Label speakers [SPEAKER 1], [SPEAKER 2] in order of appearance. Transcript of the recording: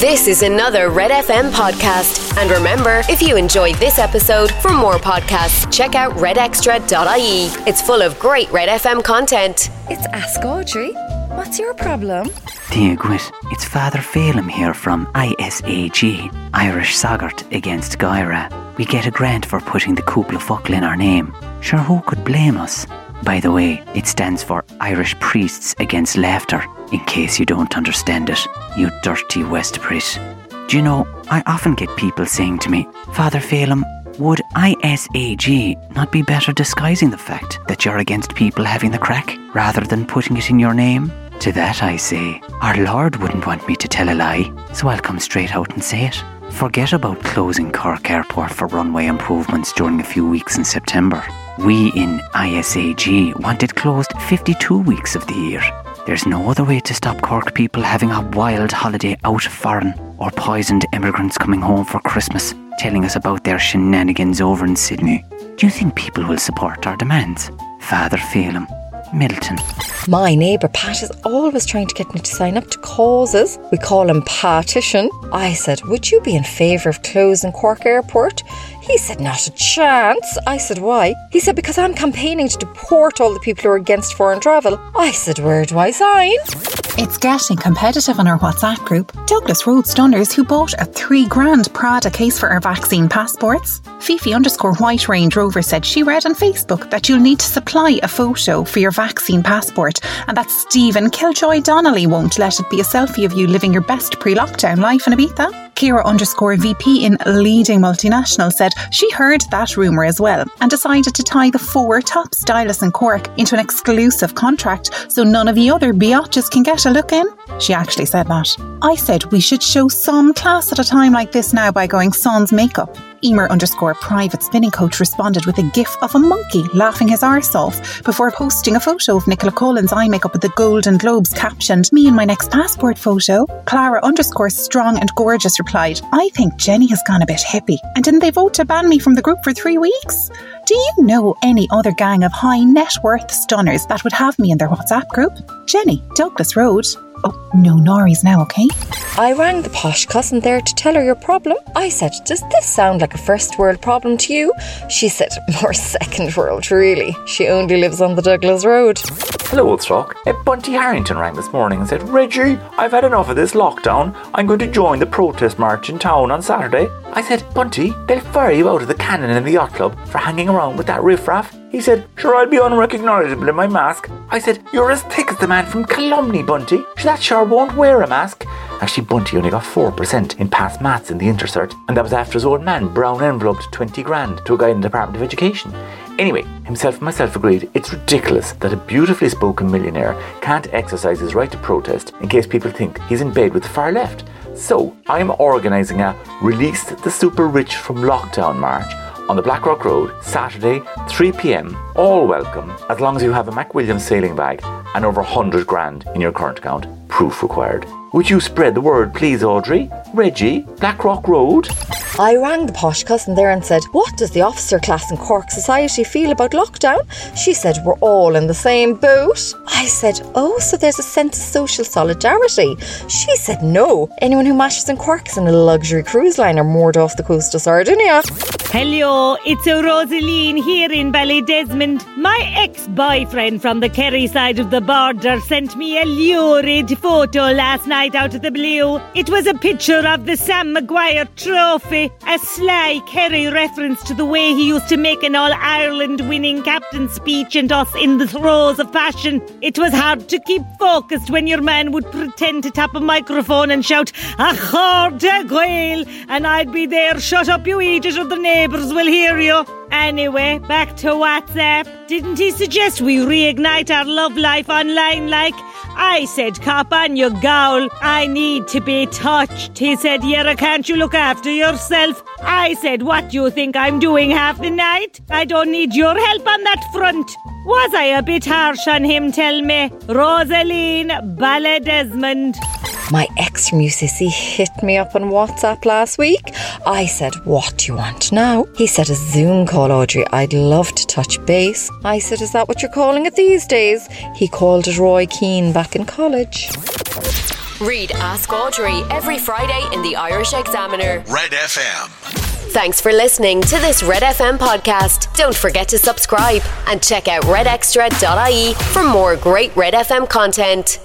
[SPEAKER 1] This is another Red FM podcast. And remember, if you enjoyed this episode, for more podcasts, check out redextra.ie. It's full of great Red FM content.
[SPEAKER 2] It's Ask Audrey. What's your problem?
[SPEAKER 3] Dear Gwit, it's Father Phelim here from ISAG, Irish Sagart against Gyra. We get a grant for putting the cúpla focal in our name. Sure, who could blame us? By the way, it stands for Irish Priests Against Laughter, in case you don't understand it, you dirty West Brit. Do you know, I often get people saying to me, Father Phelim, would ISAG not be better disguising the fact that you're against people having the crack rather than putting it in your name? To that I say, our Lord wouldn't want me to tell a lie, so I'll come straight out and say it. Forget about closing Cork Airport for runway improvements during a few weeks in September. We in ISAG want it closed 52 weeks of the year. There's no other way to stop Cork people having a wild holiday out of foreign or poisoned immigrants coming home for Christmas telling us about their shenanigans over in Sydney. Do you think people will support our demands? Father Phelim, Milton.
[SPEAKER 2] My neighbour Pat is always trying to get me to sign up to causes. We call him Partition. I said, Would you be in favour of closing Cork Airport? He said, Not a chance. I said, Why? He said, Because I'm campaigning to deport all the people who are against foreign travel. I said, Where do I sign?
[SPEAKER 4] It's getting competitive on our WhatsApp group. Douglas Road Stunners, who bought a three grand Prada case for our vaccine passports. Fifi underscore White Range Rover said she read on Facebook that you'll need to supply a photo for your vaccine passport, and that Stephen Killjoy Donnelly won't let it be a selfie of you living your best pre lockdown life in Ibiza. Kira underscore VP in leading multinational said she heard that rumour as well and decided to tie the four top stylists in Cork into an exclusive contract so none of the other biatches can get a look in. She actually said that. I said we should show some class at a time like this now by going sans makeup. Emer underscore private spinning coach responded with a gif of a monkey laughing his arse off before posting a photo of Nicola Coughlan's eye makeup with the Golden Globes captioned, Me and my next passport photo. Clara underscore strong and gorgeous replied, I think Jenny has gone a bit hippie. And didn't they vote to ban me from the group for three weeks? Do you know any other gang of high net worth stunners that would have me in their WhatsApp group? Jenny, Douglas Road. Oh, no Norries now, okay?
[SPEAKER 2] I rang the posh cousin there to tell her your problem. I said, Does this sound like a first world problem to you? She said, More second world, really. She only lives on the Douglas Road.
[SPEAKER 5] Hello, Woodstock. Uh, Bunty Harrington rang this morning and said, Reggie, I've had enough of this lockdown. I'm going to join the protest march in town on Saturday. I said, Bunty, they'll fire you out of the cannon in the yacht club for hanging around with that riffraff. He said, Sure, I'll be unrecognisable in my mask. I said, You're as thick as the man from Calumny, Bunty. That sure won't wear a mask. Actually, Bunty only got 4% in past maths in the intercert, and that was after his old man brown enveloped 20 grand to a guy in the Department of Education. Anyway, himself and myself agreed it's ridiculous that a beautifully spoken millionaire can't exercise his right to protest in case people think he's in bed with the far left. So, I'm organising a Release the Super Rich from Lockdown March on the Blackrock Road, Saturday, 3 pm. All welcome, as long as you have a Mac Williams sailing bag and over 100 grand in your current account. Proof required. Would you spread the word, please, Audrey? Reggie, Blackrock Road?
[SPEAKER 2] I rang the posh cousin there and said, What does the officer class in Cork Society feel about lockdown? She said, We're all in the same boat. I said, Oh, so there's a sense of social solidarity. She said, No. Anyone who matches in Cork is in a luxury cruise liner moored off the coast of Sardinia.
[SPEAKER 6] Hello, it's Rosaline here in Ballydesmond. My ex-boyfriend from the Kerry side of the border sent me a lurid photo last night out of the blue. It was a picture of the Sam Maguire trophy, a sly Kerry reference to the way he used to make an All-Ireland winning captain speech and us in the throes of passion. It was hard to keep focused when your man would pretend to tap a microphone and shout, A chairde Gael, and I'd be there, shut up you idiot or the neighbours will hear you. Anyway, back to WhatsApp. Didn't he suggest we reignite our love life online like? I said, cop on your gowl. I need to be touched. He said, Yera, can't you look after yourself? I said, what do you think I'm doing half the night? I don't need your help on that front. Was I a bit harsh on him, tell me? Rosaline Ballydesmond.
[SPEAKER 2] My ex from UCC hit me up on WhatsApp last week. I said, What do you want now? He said, A Zoom call, Audrey. I'd love to touch base. I said, Is that what you're calling it these days? He called it Roy Keane back in college.
[SPEAKER 1] Read Ask Audrey every Friday in the Irish Examiner.
[SPEAKER 7] Red FM.
[SPEAKER 1] Thanks for listening to this Red FM podcast. Don't forget to subscribe and check out redextra.ie for more great Red FM content.